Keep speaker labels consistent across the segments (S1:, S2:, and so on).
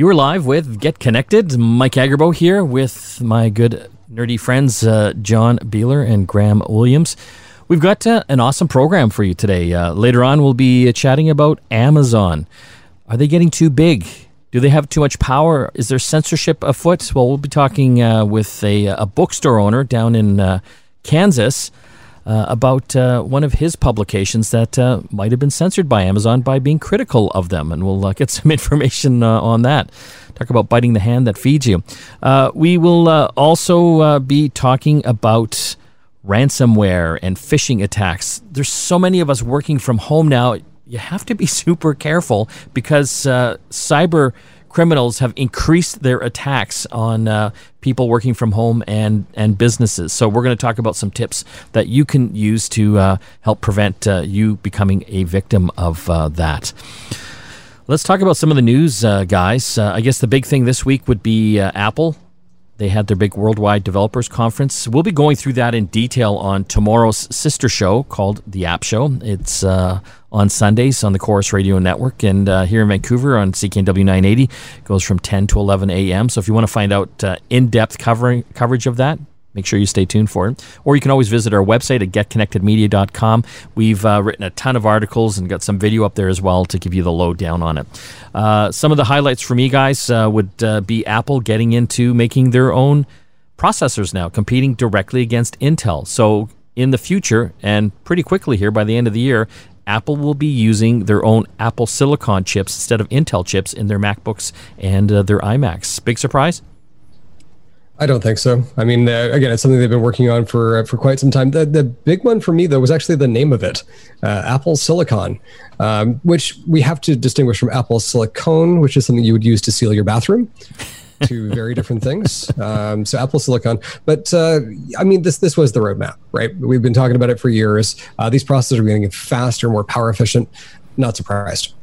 S1: You are live with Get Connected. Mike Agerbo here with my good nerdy friends uh, John Biehler and Graham Williams. We've got uh, an awesome program for you today. Uh, later on, we'll be chatting about Amazon. Are they getting too big? Do they have too much power? Is there censorship afoot? Well, we'll be talking uh, with a, a, bookstore owner down in uh, Kansas uh, about uh, one of his publications that uh, might have been censored by Amazon by being critical of them. And we'll uh, get some information uh, on that. Talk about biting the hand that feeds you. Uh, we will also be talking about ransomware and phishing attacks. There's so many of us working from home now. You have to be super careful because cyber criminals have increased their attacks on uh, people working from home and, and businesses. So, we're going to talk about some tips that you can use to uh, help prevent uh, you becoming a victim of uh, that. Let's talk about some of the news, uh, guys. Uh, I guess the big thing this week would be Apple they had their big worldwide developers conference. We'll be going through that in detail on tomorrow's sister show called The App Show. It's on Sundays on the Corus Radio Network and uh, here in Vancouver on CKNW 980. It goes from 10 to 11 a.m. So if you want to find out uh, in depth covering coverage of that, make sure you stay tuned for it. Or you can always visit our website at getconnectedmedia.com. We've uh, written a ton of articles and got some video up there as well to give you the lowdown on it. Uh, some of the highlights for me, guys, uh, would uh, be Apple getting into making their own processors now, competing directly against Intel. So in the future, and pretty quickly here by the end of the year, Apple will be using their own Apple Silicon chips instead of Intel chips in their MacBooks and uh, their iMacs. Big surprise?
S2: I don't think so. I mean, uh, again, it's something they've been working on for uh, for quite some time. The, the big one for me, though, was actually the name of it, uh, Apple Silicon, um, which we have to distinguish from Apple Silicone, which is something you would use to seal your bathroom. Two very different things. Um, so Apple Silicon, but uh, I mean, this this was the roadmap, right? We've been talking about it for years. Uh, these processors are getting faster, more power efficient. Not surprised.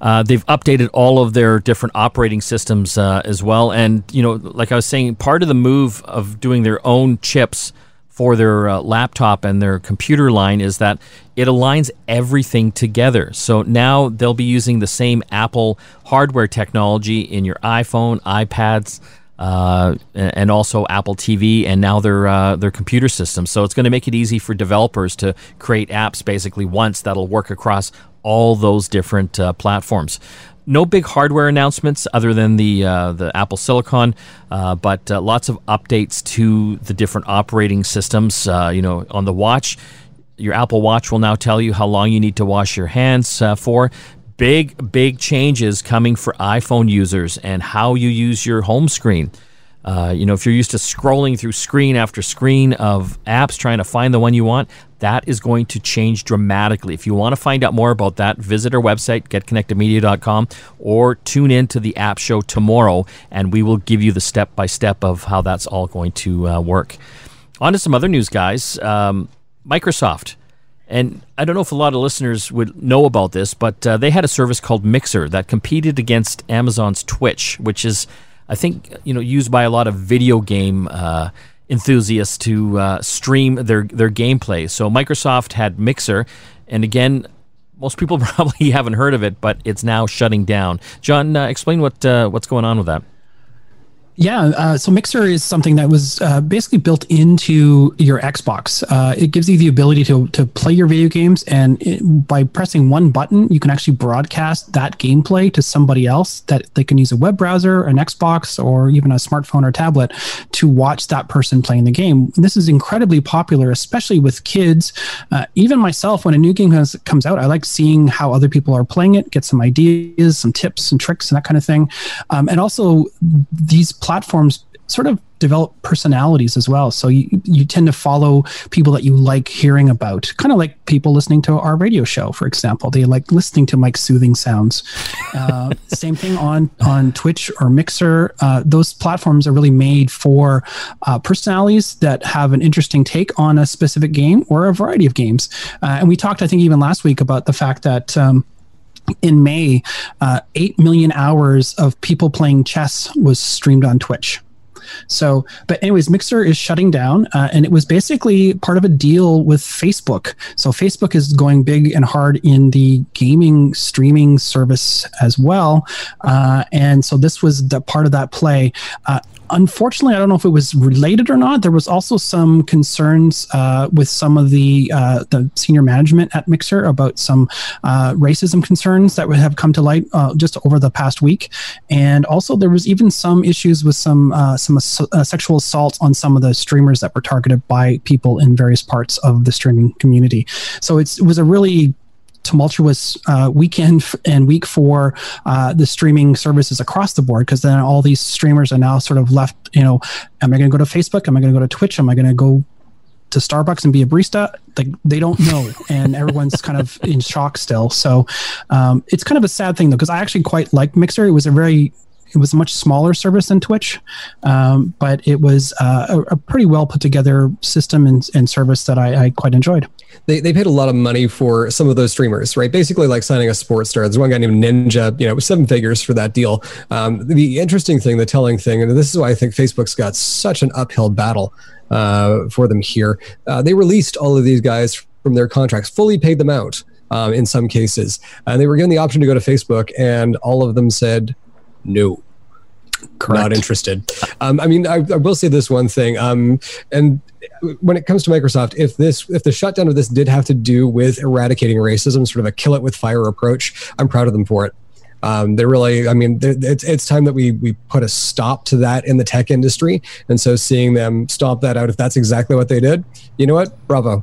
S1: Uh, they've updated all of their different operating systems uh, as well. And, you know, like I was saying, part of the move of doing their own chips for their uh, laptop and their computer line is that it aligns everything together. So now they'll be using the same Apple hardware technology in your iPhone, iPads. Uh, and also Apple TV, and now their uh, their computer systems. So it's going to make it easy for developers to create apps basically once that'll work across all those different uh, platforms. No big hardware announcements other than the uh, the Apple Silicon, uh, but uh, lots of updates to the different operating systems. Uh, you know, on the watch, your Apple Watch will now tell you how long you need to wash your hands uh, for. Big big changes coming for iPhone users and how you use your home screen. Uh, you know, if you're used to scrolling through screen after screen of apps trying to find the one you want, that is going to change dramatically. If you want to find out more about that, visit our website, getconnectedmedia.com, or tune in to the app show tomorrow, and we will give you the step by step of how that's all going to uh, work. On to some other news, guys. Um, Microsoft. And I don't know if a lot of listeners would know about this, but uh, they had a service called Mixer that competed against Amazon's Twitch, which is I think you know used by a lot of video game uh, enthusiasts to uh, stream their their gameplay. So Microsoft had Mixer, and again, most people probably haven't heard of it, but it's now shutting down. John, uh, explain what uh, what's going on with that.
S3: Yeah, uh, so Mixer is something that was uh, basically built into your Xbox. Uh, it gives you the ability to to play your video games, and it, by pressing one button, you can actually broadcast that gameplay to somebody else. That they can use a web browser, an Xbox, or even a smartphone or tablet to watch that person playing the game. This is incredibly popular, especially with kids. Uh, even myself, when a new game comes, comes out, I like seeing how other people are playing it, get some ideas, some tips and tricks, and that kind of thing. Um, and also these platforms sort of develop personalities as well. So you, you tend to follow people that you like hearing about, kind of like people listening to our radio show, for example. They like listening to Mike's soothing sounds. Uh, same thing on on Twitch or Mixer. Uh, those platforms are really made for uh, personalities that have an interesting take on a specific game or a variety of games. Uh, and we talked, I think, even last week about the fact that. Um, in May, uh, 8 million hours of people playing chess was streamed on Twitch. So, but anyways, Mixer is shutting down, uh, and it was basically part of a deal with Facebook. So Facebook is going big and hard in the gaming streaming service as well, uh, and so this was the part of that play. Uh, unfortunately, I don't know if it was related or not. There was also some concerns uh, with some of the uh, the senior management at Mixer about some uh, racism concerns that would have come to light uh, just over the past week, and also there was even some issues with some uh, some uh, sexual assaults on some of the streamers that were targeted by people in various parts of the streaming community. So it was a really tumultuous uh, weekend and week for uh, the streaming services across the board because then all these streamers are now sort of left you know am i going to go to facebook? Am i going to go to twitch? Am i going to go to starbucks and be a barista? Like they don't know and everyone's kind of in shock still. So um, it's kind of a sad thing though because i actually quite liked mixer. It was a very it was a much smaller service than Twitch, um, but it was uh, a, a, pretty well put together system and, and service that I, I, quite enjoyed.
S2: They, they paid a lot of money for some of those streamers, right? Basically, like signing a sports star. There's one guy named Ninja, you know, seven figures for that deal. Um, the interesting thing, the telling thing, and this is why I think Facebook's got such an uphill battle uh, for them here. Uh, they released all of these guys from their contracts, fully paid them out. Um, in some cases, and they were given the option to go to Facebook, and all of them said no. Correct. Not interested. Um, I mean, I, I, will say this one thing. Um, and when it comes to Microsoft, if this, if the shutdown of this did have to do with eradicating racism, sort of a kill it with fire approach, I'm proud of them for it. Um, they really, I mean, it's it's time that we we put a stop to that in the tech industry. And so, seeing them stomp that out, if that's exactly what they did, you know what? Bravo.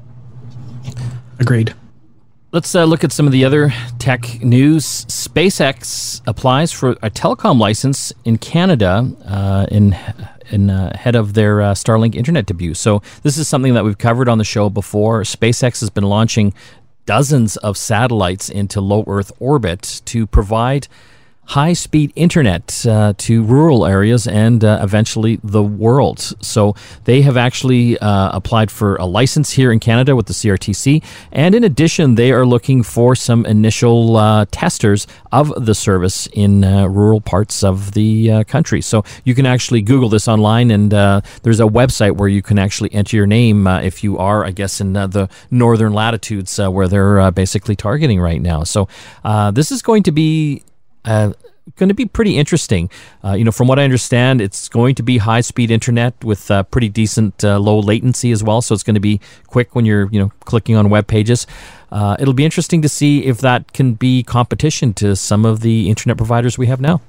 S3: Agreed.
S1: Let's uh, look at some of the other tech news. SpaceX applies for a telecom license in Canada uh, in in uh, ahead of their uh, Starlink internet debut. So this is something that we've covered on the show before. SpaceX has been launching dozens of satellites into low Earth orbit to provide high speed internet uh, to rural areas and uh, eventually the world. So they have actually uh, applied for a license here in Canada with the CRTC. And in addition, they are looking for some initial uh, testers of the service in uh, rural parts of the uh, country. So you can actually Google this online, and there's a website where you can actually enter your name if you are, I guess, in the northern latitudes where they're basically targeting right now. So this is going to be uh, going to be pretty interesting. Uh, you know, from what I understand, it's going to be high speed internet with uh, pretty decent uh, low latency as well. So it's going to be quick when you're you know clicking on web pages. Uh, it'll be interesting to see if that can be competition to some of the internet providers we have now.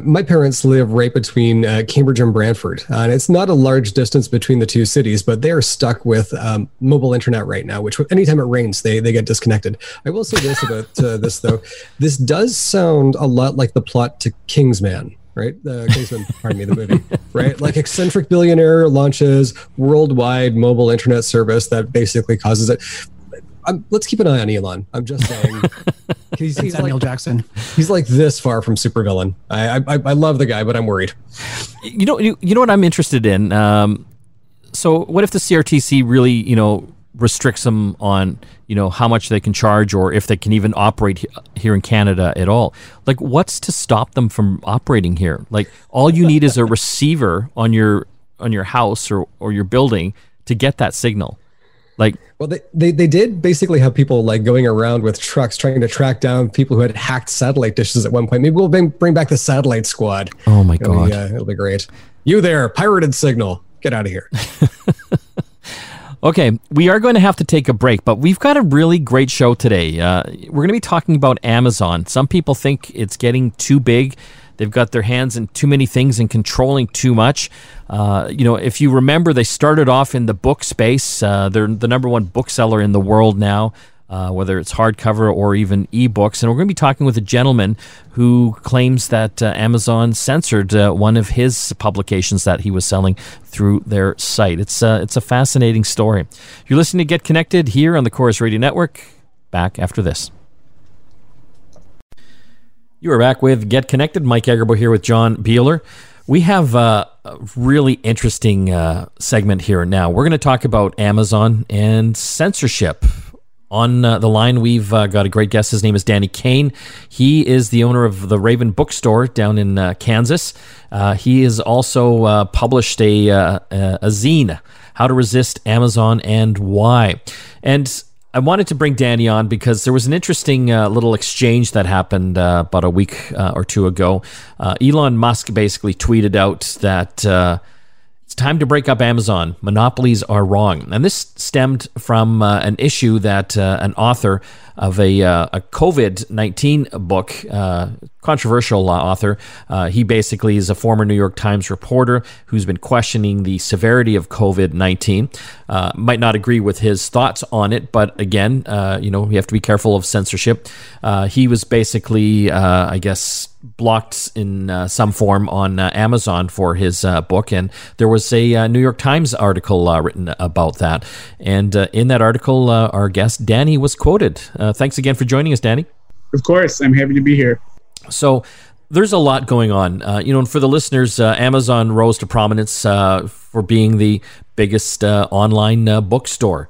S2: My parents live right between uh, Cambridge and Brantford, uh, and it's not a large distance between the two cities, but they are stuck with um, mobile internet right now. Which anytime it rains, they they get disconnected. I will say this about uh, this though: this does sound a lot like the plot to Kingsman right? Uh, Kingsman, pardon me, the movie, right? Like eccentric billionaire launches worldwide mobile internet service that basically causes it. I'm, let's keep an eye on Elon. I'm just saying.
S3: he's, he's Samuel like, Jackson.
S2: He's like this far from supervillain. I, I I love the guy, but I'm worried.
S1: You know, you, you know what I'm interested in. Um, so what if the CRTC really, you know, restricts them on, you know, how much they can charge, or if they can even operate here in Canada at all? Like, what's to stop them from operating here? Like, all you need is a receiver on your on your house or or your building to get that signal. Like,
S2: well, they, they, they did basically have people like going around with trucks trying to track down people who had hacked satellite dishes at one point. Maybe we'll bring, bring back the satellite squad.
S1: Oh my it'll
S2: god,
S1: be,
S2: uh, it'll be great. You there, pirated signal? Get out of here.
S1: okay, we are going to have to take a break, but we've got a really great show today. Uh, we're going to be talking about Amazon. Some people think it's getting too big. They've got their hands in too many things and controlling too much. Uh, you know, if you remember, they started off in the book space. Uh, they're the number one bookseller in the world now. Uh, whether it's hardcover or even ebooks. And we're going to be talking with a gentleman who claims that uh, Amazon censored uh, one of his publications that he was selling through their site. It's, uh, it's a fascinating story. You're listening to Get Connected here on the Corus Radio Network. Back after this. You are back with Get Connected. Mike Agerbo here with John Biehler. We have uh, a really interesting uh, segment here now. We're going to talk about Amazon and censorship on uh, the line, we've uh, got a great guest. His name is Danny Caine. He is the owner of the Raven Bookstore down in uh, Kansas. He has also published a, a zine, How to Resist Amazon and Why. And I wanted to bring Danny on because there was an interesting uh, little exchange that happened uh, about a week uh, or two ago. Elon Musk basically tweeted out that it's time to break up Amazon. Monopolies are wrong. And this stemmed from uh, an issue that uh, an author of a, uh, a COVID 19 book, uh, controversial author. Uh, he basically is a former New York Times reporter who's been questioning the severity of COVID 19. Uh, might not agree with his thoughts on it, but again, uh, you know, we have to be careful of censorship. He was basically, I guess, blocked in uh, some form on uh, Amazon for his uh, book, and there was a New York Times article written about that. And in that article, our guest Danny was quoted. Uh, thanks again for joining us, Danny.
S4: Of course, I'm happy to be here.
S1: So, there's a lot going on. Uh, you know, and for the listeners, uh, Amazon rose to prominence uh, for being the biggest uh, online uh, bookstore.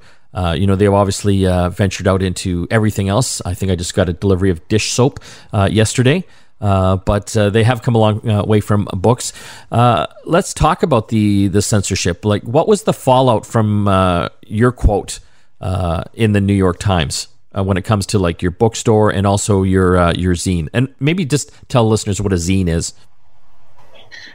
S1: you know, they've obviously ventured out into everything else. I think I just got a delivery of dish soap yesterday. but they have come a long way from books. let's talk about the the censorship. Like, what was the fallout from your quote in the New York Times? Uh, when it comes to like your bookstore and also your uh, your zine. And maybe just tell listeners what a zine is.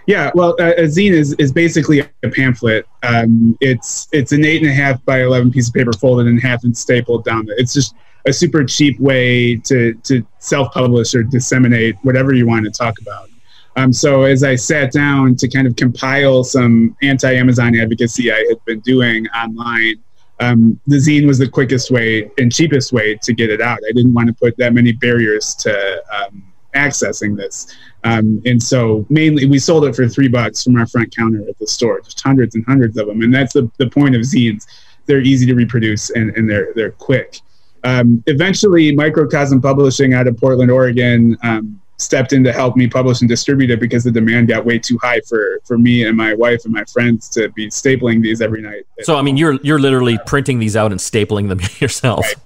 S4: Yeah, well, uh, a zine is, is basically a pamphlet. Um, it's it's an eight and a half by eleven piece of paper folded in half and stapled down. It's just a super cheap way to to self publish or disseminate whatever you want to talk about. Um, so as I sat down to kind of compile some anti Amazon advocacy I had been doing online, um, the zine was the quickest way and cheapest way to get it out. I didn't want to put that many barriers to um, accessing this. Um, and so mainly we sold it for three bucks from our front counter at the store, just hundreds and hundreds of them. And that's the, the point of zines. They're easy to reproduce and, and they're, they're quick. Um, eventually, Microcosm Publishing out of Portland, Oregon, um, stepped in to help me publish and distribute it because the demand got way too high for for me and my wife and my friends to be stapling these every night.
S1: So I mean, you're you're literally printing these out and stapling them yourself. Right.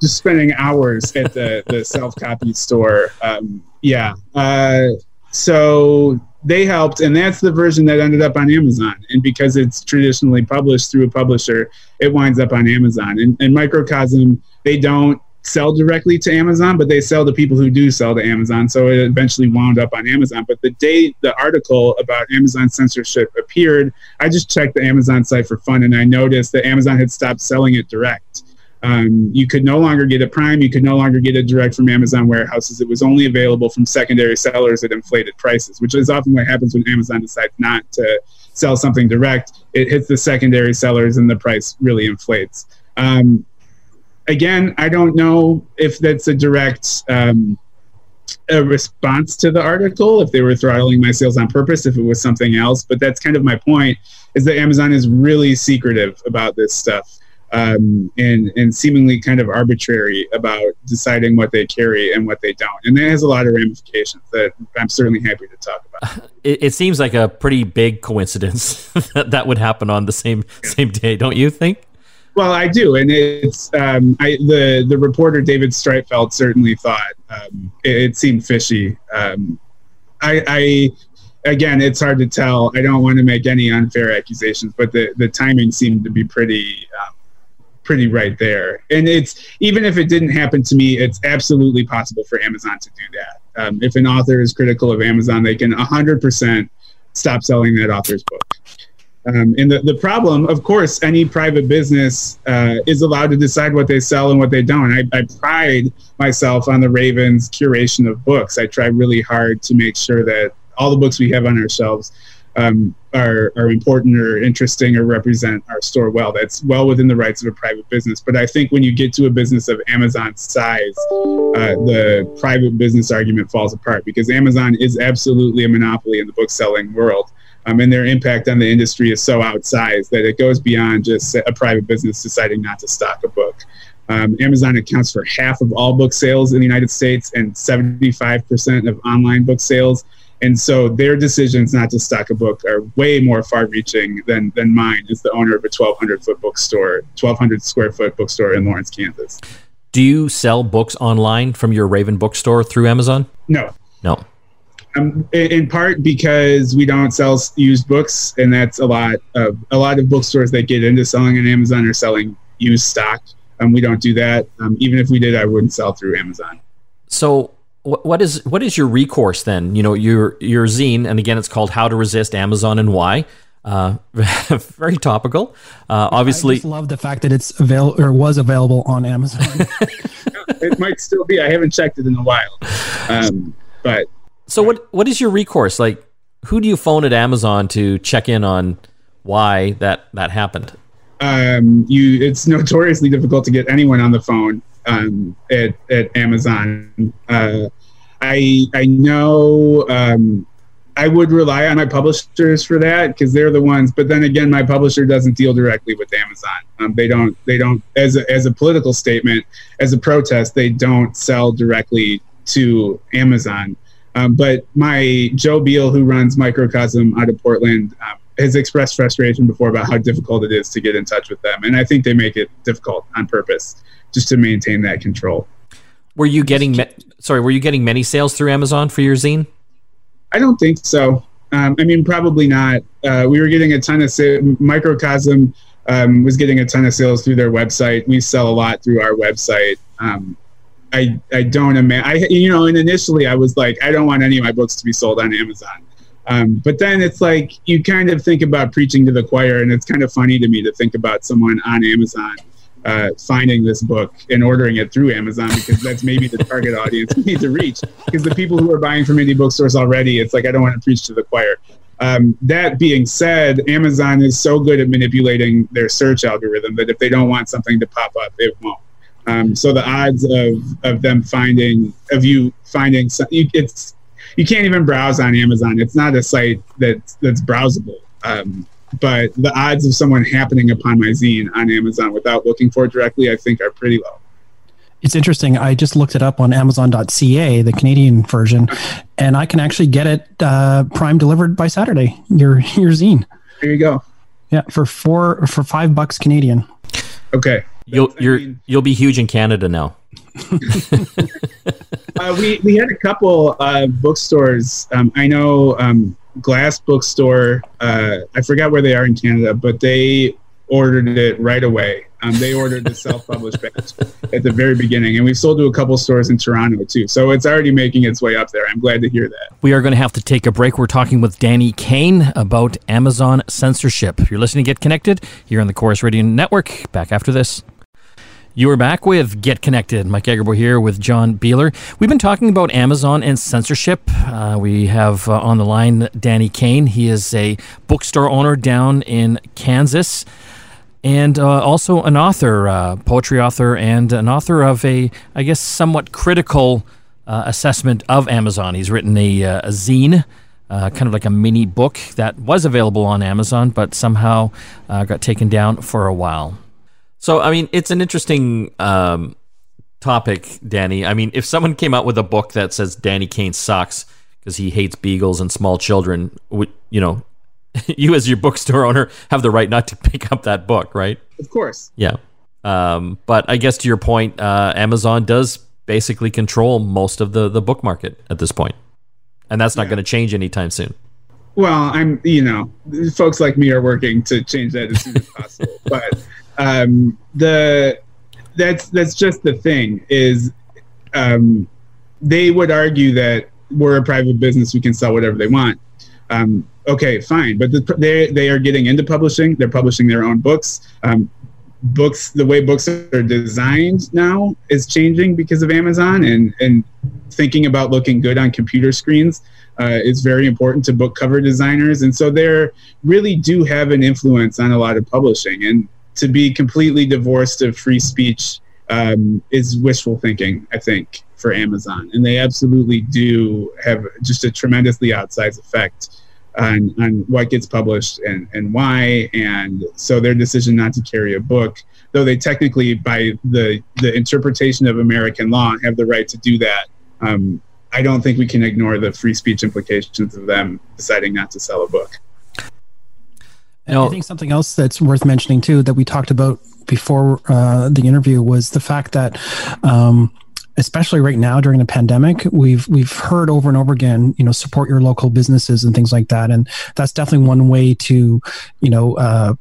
S4: Just spending hours at the the self copy store. Um, yeah. Uh, so they helped, and that's the version that ended up on Amazon. And because it's traditionally published through a publisher, it winds up on Amazon. And, and Microcosm, they don't sell directly to Amazon, but they sell to people who do sell to Amazon. So it eventually wound up on Amazon. But the day the article about Amazon censorship appeared, I just checked the Amazon site for fun and I noticed that Amazon had stopped selling it direct. Um, you could no longer get it prime. You could no longer get it direct from Amazon warehouses. It was only available from secondary sellers at inflated prices, which is often what happens when Amazon decides not to sell something direct. It hits the secondary sellers and the price really inflates. Um, again, I don't know if that's a direct um, a response to the article, if they were throttling my sales on purpose, if it was something else. But that's kind of my point: is that Amazon is really secretive about this stuff. Um, and and seemingly kind of arbitrary about deciding what they carry and what they don't, and that has a lot of ramifications that I'm certainly happy to talk about.
S1: It, it seems like a pretty big coincidence that that would happen on the same same day, don't you think?
S4: Well, I do, and it's um, I, the the reporter David Streitfeld certainly thought um, it, it, seemed fishy. Um, I, I again, it's hard to tell. I don't want to make any unfair accusations, but the the timing seemed to be pretty um, pretty right there. And it's even if it didn't happen to me, it's absolutely possible for Amazon to do that. Um, if an author is critical of Amazon, they can hundred percent stop selling that author's book. Um, and the, the problem, of course, any private business uh, is allowed to decide what they sell and what they don't. I, I pride myself on the Ravens curation of books. I try really hard to make sure that all the books we have on our shelves um, are, are important or interesting or represent our store well. That's well within the rights of a private business. But I think when you get to a business of Amazon's size, uh, the private business argument falls apart because Amazon is absolutely a monopoly in the book selling world um, and their impact on the industry is so outsized that it goes beyond just a private business deciding not to stock a book. Um, Amazon accounts for half of all book sales in the United States and 75% of online book sales. And so their decisions not to stock a book are way more far reaching than, than mine as the owner of a 1,200 foot bookstore, 1,200 square foot bookstore in Lawrence, Kansas.
S1: Do you sell books online from your Raven bookstore through Amazon?
S4: No.
S1: No.
S4: Um, in, in part because we don't sell used books, and that's a lot of a lot of bookstores that get into selling on Amazon are selling used stock. Um, we don't do that. Um, even if we did, I wouldn't sell through Amazon.
S1: So what is what is your recourse then? You know, your your zine, and again, it's called "How to Resist Amazon and Why." Uh, very topical. Uh,
S3: I
S1: obviously,
S3: just love the fact that it's avail or was available on Amazon.
S4: it might still be. I haven't checked it in a while, um, but
S1: so what what is your recourse? Like, who do you phone at Amazon to check in on why that that happened?
S4: um, you it's notoriously difficult to get anyone on the phone um, at, at Amazon. Uh, I I know um, I would rely on my publishers for that because they're the ones. But then again, my publisher doesn't deal directly with Amazon. Um, they don't they don't as a, as a political statement as a protest they don't sell directly to Amazon. Um, but my Joe Biel, who runs Microcosm out of Portland, um, has expressed frustration before about how difficult it is to get in touch with them, and I think they make it difficult on purpose just to maintain that control.
S1: Were you getting ma- sorry? Were you getting many sales through Amazon for your zine?
S4: I don't think so. Um, I mean, probably not. Uh, we were getting a ton of sa- Microcosm um, was getting a ton of sales through their website. We sell a lot through our website. Um, I I don't imagine. I you know, and initially I was like, I don't want any of my books to be sold on Amazon. Um, but then it's like you kind of think about preaching to the choir, and it's kind of funny to me to think about someone on Amazon uh, finding this book and ordering it through Amazon because that's maybe the target audience we need to reach. Because the people who are buying from indie bookstores already, it's like I don't want to preach to the choir. Um, that being said, Amazon is so good at manipulating their search algorithm that if they don't want something to pop up, it won't. Um, so the odds of of them finding of you finding some, you, it's you can't even browse on Amazon. It's not a site that's that's browsable. Um, but the odds of someone happening upon my zine on Amazon without looking for it directly, I think, are pretty low.
S3: It's interesting. I just looked it up on Amazon.ca, the Canadian version, and I can actually get it uh, prime delivered by Saturday. Your your zine,
S4: There you go.
S3: yeah, for four for five bucks Canadian.
S4: Okay.
S1: You'll
S4: I mean-
S1: you'll be huge in Canada now.
S4: uh, we we had a couple uh, bookstores. Um, I know um, Glass Bookstore. Uh, I forgot where they are in Canada, but they ordered it right away. Um, they ordered the self-published at the very beginning, and we've sold to a couple stores in Toronto too. So it's already making its way up there. I'm glad to hear that.
S1: We are going to have to take a break. We're talking with Danny Caine about Amazon censorship. You're listening to Get Connected here on the Corus Radio Network. Back after this. You are back with Get Connected. Mike Agerbo here with John Biehler. We've been talking about Amazon and censorship. Uh, we have uh, on the line Danny Caine. He is a bookstore owner down in Kansas and uh, also an author, uh, poetry author, and an author of a, I guess, somewhat critical uh, assessment of Amazon. He's written a, uh, a zine, uh, kind of like a mini book that was available on Amazon, but somehow uh, got taken down for a while. So, I mean, it's an interesting um, topic, Danny. I mean, if someone came out with a book that says Danny Caine sucks because he hates beagles and small children, would you know? you as your bookstore owner have the right not to pick up that book, right?
S4: Of course.
S1: Yeah. Um, but I guess to your point, uh, Amazon does basically control most of the, the book market at this point. And that's not
S4: Yeah.
S1: going to change anytime soon.
S4: Well, I'm, you know, folks like me are working to change that as soon as possible. But um, the that's that's just the thing is um, they would argue that we're a private business, we can sell whatever they want. Um, okay, fine, but the, they they are getting into publishing. They're publishing their own books. Um, books, the way books are designed now is changing because of Amazon, and and thinking about looking good on computer screens uh, is very important to book cover designers, and so they really do have an influence on a lot of publishing. And to be completely divorced of free speech um, is wishful thinking, I think, for Amazon, and they absolutely do have just a tremendously outsized effect on on what gets published and and why. And so their decision not to carry a book, though they technically, by the the interpretation of American law, have the right to do that. Um, I don't think we can ignore the free speech implications of them deciding not to sell a book.
S3: I think something else that's worth mentioning too that we talked about before uh, the interview was the fact that. Um, especially right now during the pandemic, we've we've heard over and over again, you know, support your local businesses and things like that, and that's definitely one way to, you know, uh,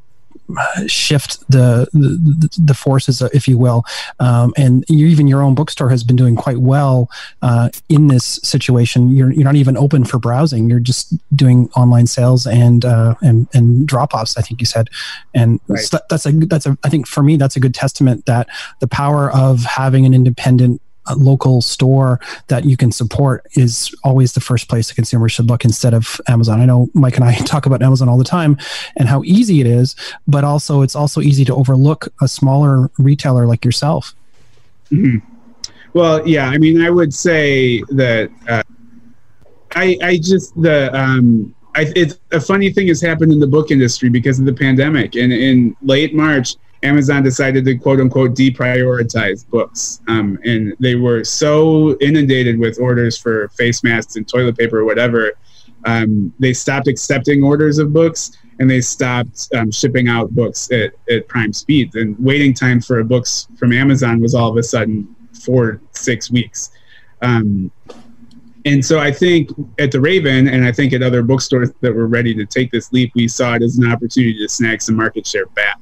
S3: shift the, the, the forces, if you will. Um, and even your own bookstore has been doing quite well uh, in this situation. You're, you're not even open for browsing. You're just doing online sales and uh, and and drop offs. I think you said, and right. so that's a that's a I think for me that's a good testament that the power of having an independent local store that you can support is always the first place a consumer should look instead of Amazon. I know Mike and I talk about Amazon all the time and how easy it is, but also it's also easy to overlook a smaller retailer like yourself.
S4: Mm-hmm. Well, yeah, I mean, I would say that uh, I, I just the um, I, it's a funny thing has happened in the book industry because of the pandemic. And in late March, Amazon decided to quote unquote deprioritize books. Um, and they were so inundated with orders for face masks and toilet paper or whatever. Um, they stopped accepting orders of books and they stopped um, shipping out books at, at prime speed. And waiting time for books from Amazon was all of a sudden four, six weeks. Um, and so I think at the Raven, and I think at other bookstores that were ready to take this leap, we saw it as an opportunity to snag some market share back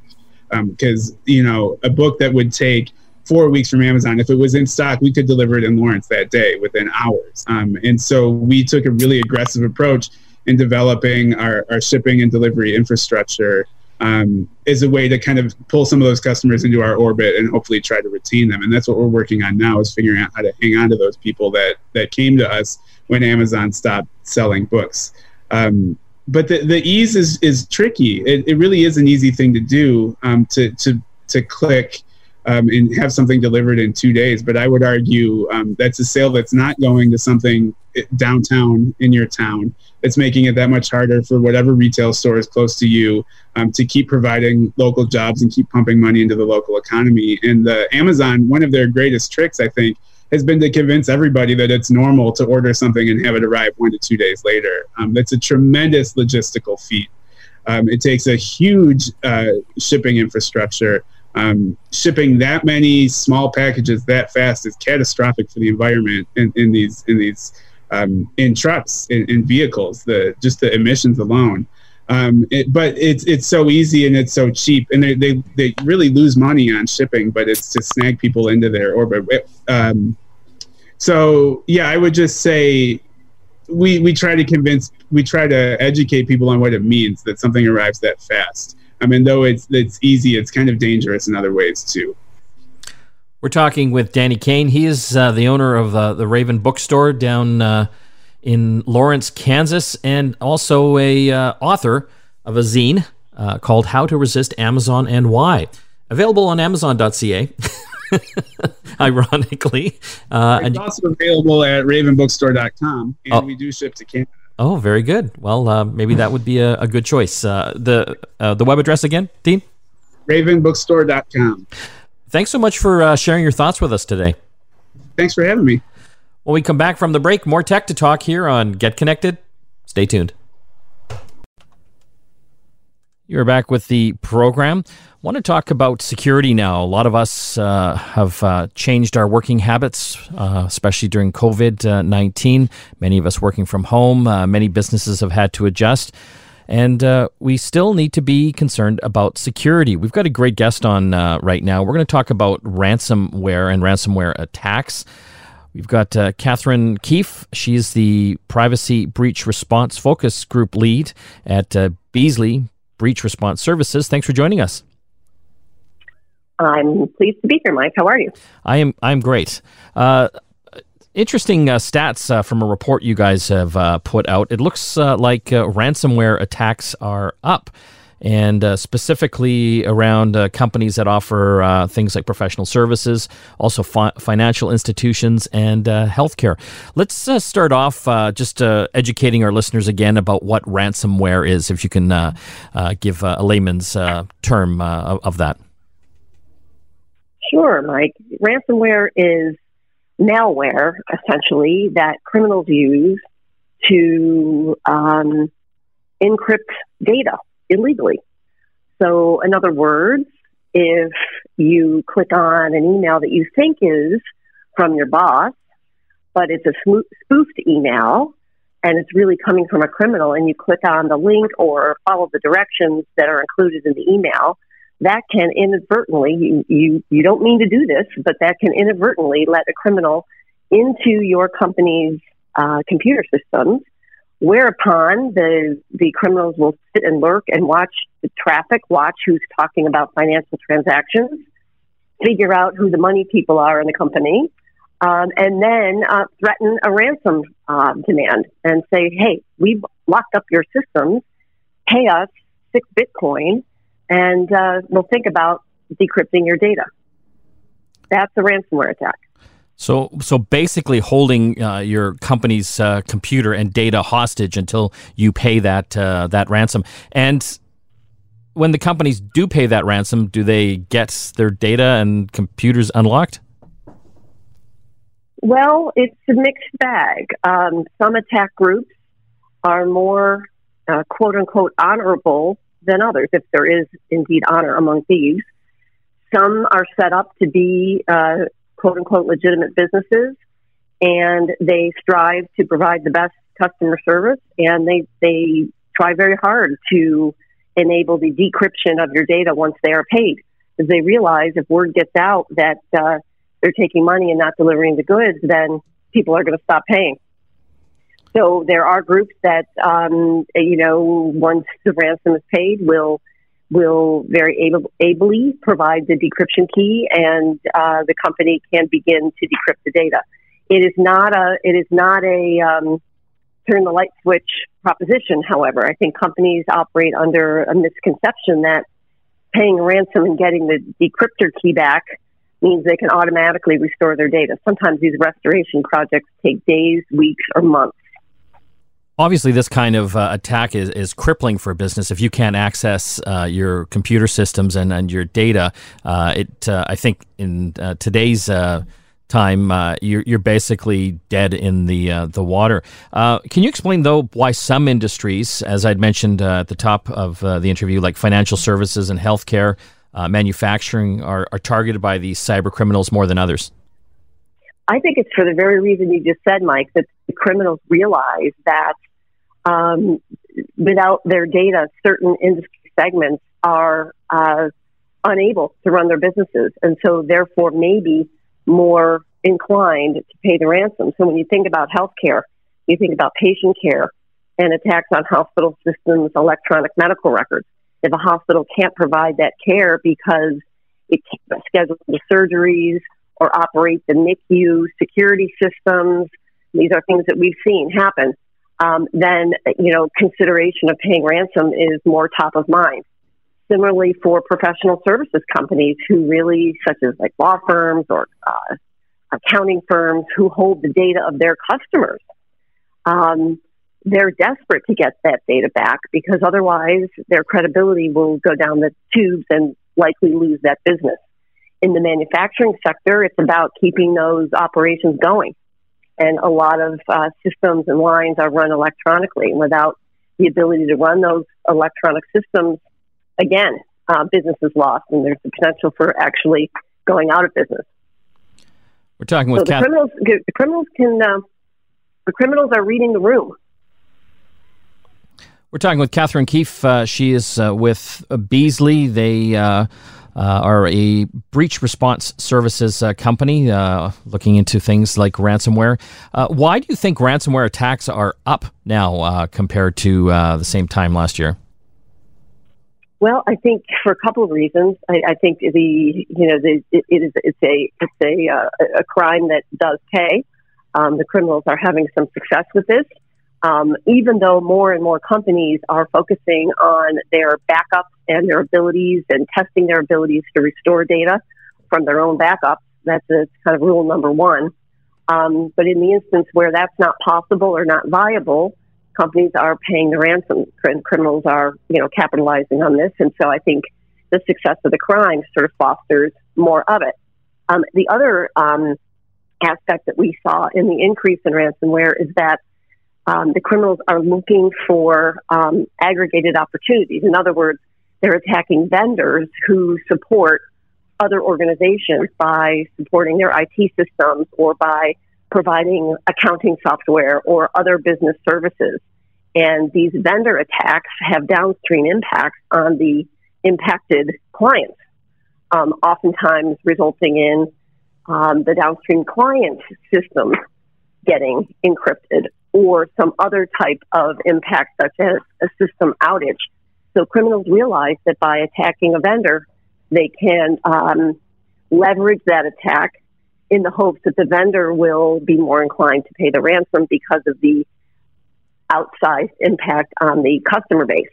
S4: because um, you know a book that would take four weeks from Amazon, if it was in stock, we could deliver it in Lawrence that day within hours. Um, and so we took a really aggressive approach in developing our, our shipping and delivery infrastructure um, as a way to kind of pull some of those customers into our orbit and hopefully try to retain them. And that's what we're working on now is figuring out how to hang on to those people that that came to us when Amazon stopped selling books. Um, but the, the ease is is tricky. It, it really is an easy thing to do um, to to to click um, and have something delivered in two days. But I would argue um, that's a sale that's not going to something eh, downtown in your town. It's making it that much harder for whatever retail store is close to you um, to keep providing local jobs and keep pumping money into the local economy. And the Amazon, one of their greatest tricks, I think, has been to convince everybody that it's normal to order something and have it arrive one to two days later. Um, that's a tremendous logistical feat. Um, it takes a huge uh, shipping infrastructure. Um, shipping that many small packages that fast is catastrophic for the environment in, in these in these um, in trucks in, in, vehicles. The just the emissions alone. Um, it, but it's it's so easy and it's so cheap, and they, they, they really lose money on shipping, but it's to snag people into their orbit. Um, so yeah, I would just say we we try to convince, we try to educate people on what it means that something arrives that fast. I mean, though it's it's easy, it's kind of dangerous in other ways too.
S1: We're talking with Danny Caine. He is uh, the owner of uh, the Raven Bookstore down. Uh, in Lawrence, Kansas, and also a uh, author of a zine uh, called "How to Resist Amazon and Why." Available on Amazon.ca. Ironically,
S4: uh, it's also available at RavenBookstore.com, and oh. we do ship to Canada.
S1: Oh, very good. Well, uh, maybe that would be a, a good choice. Uh, the uh, the web address again, Dean?
S4: RavenBookstore.com.
S1: Thanks so much for uh, sharing your thoughts with us today.
S4: Thanks for having me.
S1: When we come back from the break, more tech to talk here on Get Connected. Stay tuned. You're back with the program. I want to talk about security now. A lot of us uh, have uh, changed our working habits, uh, especially during COVID 19. Many of us working from home. Uh, many businesses have had to adjust. And uh, we still need to be concerned about security. We've got a great guest on uh, right now. We're going to talk about ransomware and ransomware attacks. We've got uh, Katherine Keefe. She's the Privacy Breach Response Focus Group lead at uh, Beazley Breach Response Services. Thanks for joining us.
S5: I'm pleased to be here, Mike. How are you?
S1: I am. I'm great. Uh, interesting uh, stats uh, from a report you guys have uh, put out. It looks uh, like uh, ransomware attacks are up and uh, specifically around uh, companies that offer uh, things like professional services, also fi- financial institutions, and uh, healthcare. Let's uh, start off uh, just educating our listeners again about what ransomware is, if you can give a layman's term of, that.
S5: Sure, Mike. Ransomware is malware, essentially, that criminals use to um, encrypt data illegally. So, in other words, if you click on an email that you think is from your boss, but it's a spoofed email and it's really coming from a criminal, and you click on the link or follow the directions that are included in the email, that can inadvertently, you, you, you don't mean to do this, but that can inadvertently let a criminal into your company's uh, computer systems, whereupon the, the criminals will sit and lurk and watch the traffic, watch who's talking about financial transactions, figure out who the money people are in the company, um, and then uh, threaten a ransom uh, demand and say, hey, we've locked up your systems, pay us six Bitcoin and uh, we'll think about decrypting your data. That's a ransomware attack.
S1: So, so basically, holding uh, your company's uh, computer and data hostage until you pay that uh, that ransom. And when the companies do pay that ransom, do they get their data and computers unlocked?
S5: Well, it's a mixed bag. Um, some attack groups are more uh, "quote unquote" honorable than others, if there is indeed honor among thieves. Some are set up to be uh, quote unquote legitimate businesses, and they strive to provide the best customer service, and they they try very hard to enable the decryption of your data once they are paid, because they realize if word gets out that uh, they're taking money and not delivering the goods, then people are going to stop paying. So there are groups that, um, you know, once the ransom is paid, will will very able, ably provide the decryption key, and uh, the company can begin to decrypt the data. It is not a it is not a um, turn the light switch proposition. However, I think companies operate under a misconception that paying a ransom and getting the decryptor key back means they can automatically restore their data. Sometimes these restoration projects take days, weeks, or months.
S1: Obviously, this kind of uh, attack is, is crippling for a business. If you can't access uh, your computer systems and, and your data, uh, it uh, I think in uh, today's uh, time you're, you're basically dead in the the water. can you explain though why some industries, as I'd mentioned at the top of the interview, like financial services and healthcare, manufacturing, are, are targeted by these cyber criminals more than others?
S5: I think it's for the very reason you just said, Mike, that the criminals realize that um, without their data, certain industry segments are uh, unable to run their businesses, and so therefore maybe more inclined to pay the ransom. So when you think about healthcare, you think about patient care and attacks on hospital systems, electronic medical records. If a hospital can't provide that care because it can't schedule the surgeries or operate the NICU security systems, these are things that we've seen happen um, then you know consideration of paying ransom is more top of mind. Similarly, for professional services companies who really, such as like law firms or uh, accounting firms, who hold the data of their customers, um, they're desperate to get that data back because otherwise their credibility will go down the tubes and likely lose that business. In the manufacturing sector, it's about keeping those operations going and a lot of uh, systems and lines are run electronically. Without the ability to run those electronic systems, again, uh, business is lost, and there's the potential for actually going out of business.
S1: We're talking with
S5: so the criminals. The criminals can. Uh, the criminals are reading the room.
S1: We're talking with Katherine Keefe. Uh, she is uh, with Beazley. They uh, are a breach response services uh, company uh, looking into things like ransomware. Uh, why do you think ransomware attacks are up now uh, compared to uh, the same time last year?
S5: Well, I think for a couple of reasons. I, I think the you know the, it, it is it's a it's a a crime that does pay. Um, the criminals are having some success with this. Um, even though more and more companies are focusing on their backups and their abilities and testing their abilities to restore data from their own backups, that's kind of rule number one. Um, but in the instance where that's not possible or not viable, companies are paying the ransom. and Criminals are, you know, capitalizing on this, and so I think the success of the crime sort of fosters more of it. Um, the other um, aspect that we saw in the increase in ransomware is that um, the criminals are looking for um, aggregated opportunities. In other words, they're attacking vendors who support other organizations by supporting their IT systems or by providing accounting software or other business services. And these vendor attacks have downstream impacts on the impacted clients, um, oftentimes resulting in um, the downstream client system getting encrypted or some other type of impact, such as a system outage. So criminals realize that by attacking a vendor, they can um, leverage that attack in the hopes that the vendor will be more inclined to pay the ransom because of the outsized impact on the customer base.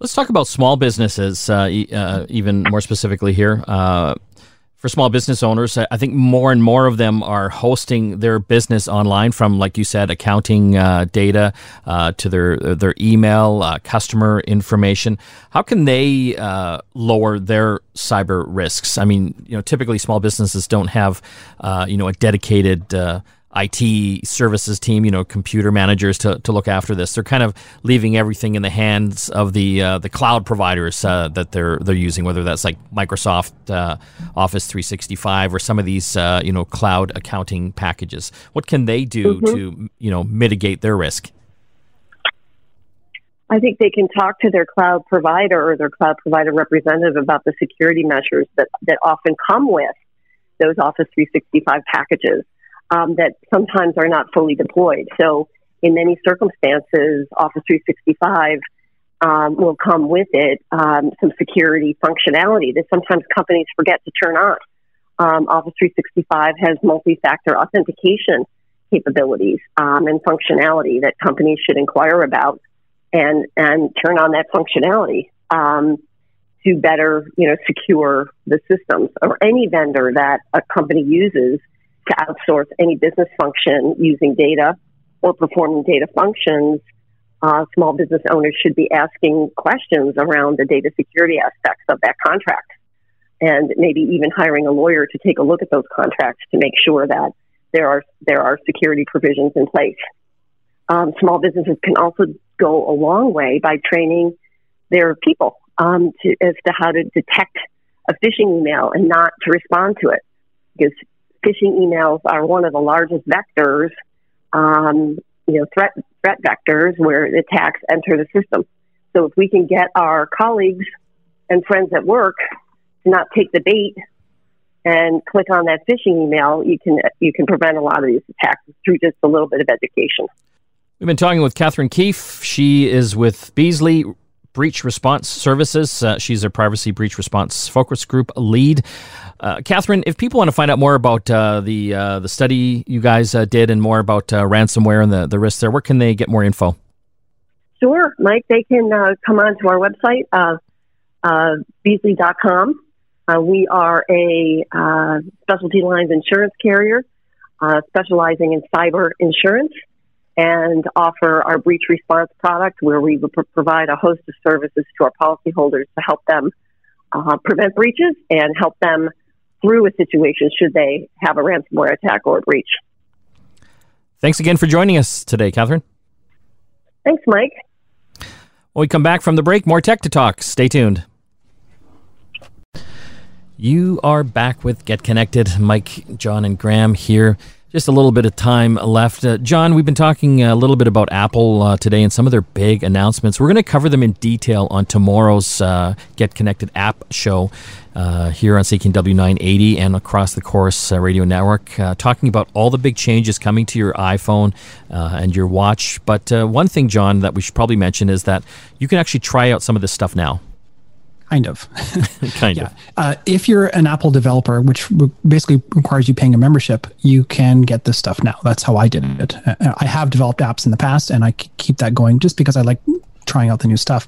S1: Let's talk about small businesses, uh, uh, even more specifically here. Uh, for small business owners, I think more and more of them are hosting their business online from, like you said, accounting uh, data uh, to their their email, uh, customer information. How can they uh, lower their cyber risks? I mean, you know, typically small businesses don't have, uh, you know, a dedicated uh, IT services team, you know, computer managers to, to look after this. They're kind of leaving everything in the hands of the uh, the cloud providers uh, that they're they're using, whether that's like Microsoft uh, Office 365 or some of these uh, you know cloud accounting packages. What can they do mm-hmm. to you know mitigate their risk?
S5: I think they can talk to their cloud provider or their cloud provider representative about the security measures that, that often come with those Office 365 packages um, that sometimes are not fully deployed. So, in many circumstances, Office 365 um, will come with it um, some security functionality that sometimes companies forget to turn on. Um, Office 365 has multi factor authentication capabilities um, and functionality that companies should inquire about and, and turn on that functionality um, to better you know, secure the systems or any vendor that a company uses to outsource any business function using data or performing data functions, uh, small business owners should be asking questions around the data security aspects of that contract and maybe even hiring a lawyer to take a look at those contracts to make sure that there are there are security provisions in place. Um, small businesses can also go a long way by training their people um, to, as to how to detect a phishing email and not to respond to it because phishing emails are one of the largest vectors, um, you know, threat threat vectors where attacks enter the system. So if we can get our colleagues and friends at work to not take the bait and click on that phishing email, you can you can prevent a lot of these attacks through just a little bit of education.
S1: We've been talking with Katherine Keefe. She is with Beazley Breach Response Services. Uh, she's a privacy breach response focus group lead. Uh, Katherine, if people want to find out more about uh, the uh, the study you guys uh, did and more about uh, ransomware and the, the risks there, where can they get more info?
S5: Sure, Mike. They can come on to our website, Beazley.com. we are a specialty lines insurance carrier specializing in cyber insurance and offer our breach response product where we provide a host of services to our policyholders to help them uh, prevent breaches and help them through a situation should they have a ransomware attack or a breach.
S1: Thanks again for joining us today, Katherine.
S5: Thanks, Mike.
S1: When we come back from the break, more tech to talk. Stay tuned. You are back with Get Connected. Mike, John, and Graham here. Just a little bit of time left. Uh, John, we've been talking a little bit about Apple uh, today and some of their big announcements. We're going to cover them in detail on tomorrow's uh, Get Connected app show uh, here on CKNW 980 and across the Corus uh, Radio Network, uh, talking about all the big changes coming to your iPhone and your watch. But one thing, John, that we should probably mention is that you can actually try out some of this stuff now.
S3: Kind of.
S1: kind yeah. of.
S3: Uh, if you're an Apple developer, which re- basically requires you paying a membership, you can get this stuff now. That's how I did it. Uh, I have developed apps in the past, and I keep that going just because I like trying out the new stuff.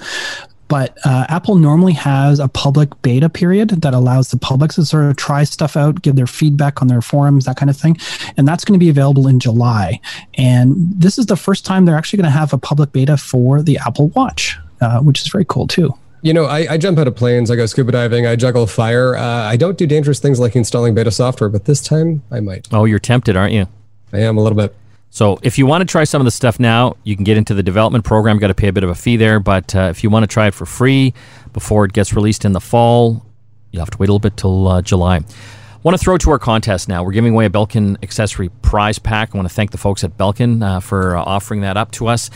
S3: But uh, Apple normally has a public beta period that allows the public to sort of try stuff out, give their feedback on their forums, that kind of thing. And that's going to be available in July. And this is the first time they're actually going to have a public beta for the Apple Watch, uh, which is very cool too.
S2: You know, I, I, jump out of planes, I go scuba diving, I juggle fire. Uh, I don't do dangerous things like installing beta software, but this time I might.
S1: Oh, you're tempted, aren't you?
S2: I am a little bit.
S1: So if you want to try some of the stuff now, you can get into the development program. You've Got to pay a bit of a fee there, but uh, if you want to try it for free before it gets released in the fall, you have to wait a little bit till uh, July. Want to throw to our contest now. We're giving away a Belkin accessory prize pack. I want to thank the folks at Belkin uh, for uh, offering that up to us.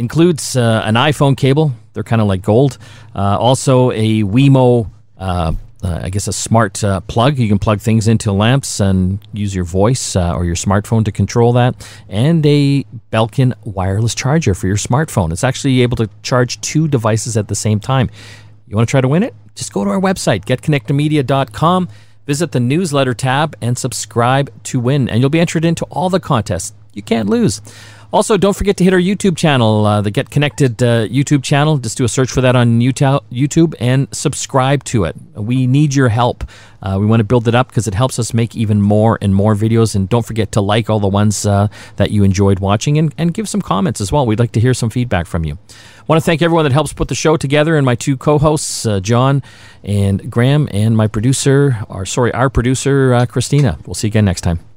S1: Includes uh, an iPhone cable. They're kind of like gold. Uh, also a Wemo uh, I guess a smart uh, plug. You can plug things into lamps and use your voice uh, or your smartphone to control that, and a Belkin wireless charger for your smartphone. It's actually able to charge two devices at the same time. You want to try to win it? Just go to our website, getconnectedmedia.com, visit the newsletter tab, and subscribe to win, and you'll be entered into all the contests. You can't lose. Also, don't forget to hit our YouTube channel, uh, the Get Connected uh, YouTube channel. Just do a search for that on YouTube and subscribe to it. We need your help. Uh, we want to build it up because it helps us make even more and more videos. And don't forget to like all the ones uh, that you enjoyed watching and, and give some comments as well. We'd like to hear some feedback from you. I want to thank everyone that helps put the show together and my two co-hosts, uh, John and Graham, and my producer, or sorry, our producer, uh, Christina. We'll see you again next time.